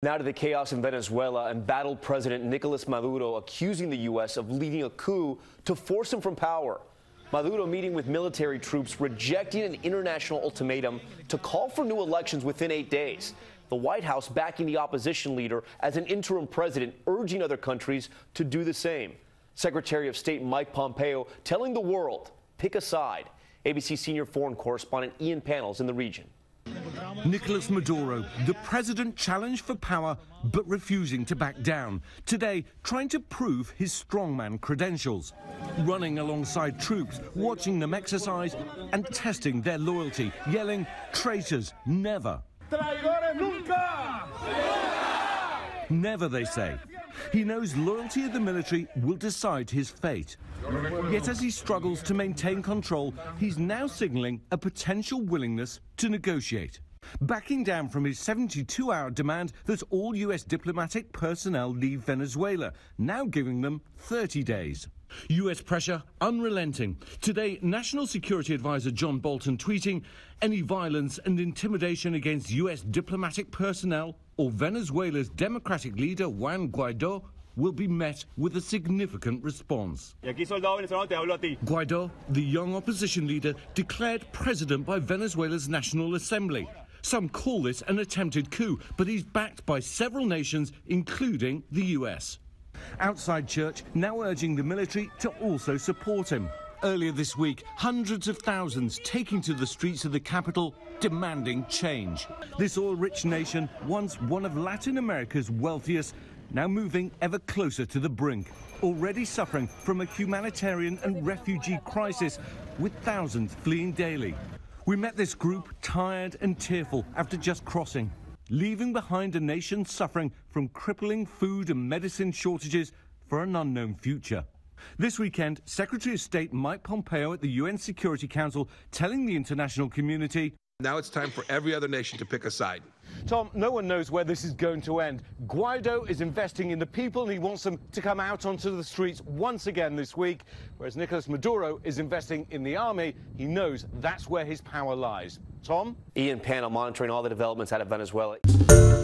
Now to the chaos in Venezuela, embattled President Nicolas Maduro accusing the U.S. of leading a coup to force him from power. Maduro meeting with military troops, rejecting an international ultimatum to call for new elections within eight days. The White House backing the opposition leader as an interim president, urging other countries to do the same. Secretary of State Mike Pompeo telling the world, pick a side. ABC senior foreign correspondent Ian Pannell in the region. Nicolas Maduro, the president challenged for power but refusing to back down. Today, trying to prove his strongman credentials. Running alongside troops, watching them exercise and testing their loyalty, yelling, traitors, never. Never, they say. He knows loyalty of the military will decide his fate. Yet as he struggles to maintain control, he's now signalling a potential willingness to negotiate. Backing down from his 72 hour demand that all US diplomatic personnel leave Venezuela, now giving them 30 days. US pressure unrelenting. Today, National Security Advisor John Bolton tweeting any violence and intimidation against US diplomatic personnel or Venezuela's democratic leader Juan Guaido will be met with a significant response. Guaido, the young opposition leader, declared president by Venezuela's National Assembly. Some call this an attempted coup, but he's backed by several nations, including the US. Outside Church now urging the military to also support him. Earlier this week, hundreds of thousands taking to the streets of the capital demanding change. This oil-rich nation, once one of Latin America's wealthiest, now moving ever closer to the brink, already suffering from a humanitarian and refugee crisis, with thousands fleeing daily. We met this group tired and tearful after just crossing, leaving behind a nation suffering from crippling food and medicine shortages for an unknown future. This weekend, Secretary of State Mike Pompeo at the UN Security Council telling the international community now it's time for every other nation to pick a side. Tom, no one knows where this is going to end. Guaido is investing in the people and he wants them to come out onto the streets once again this week, whereas Nicolas Maduro is investing in the army. He knows that's where his power lies. Tom? Ian Pannell monitoring all the developments out of Venezuela.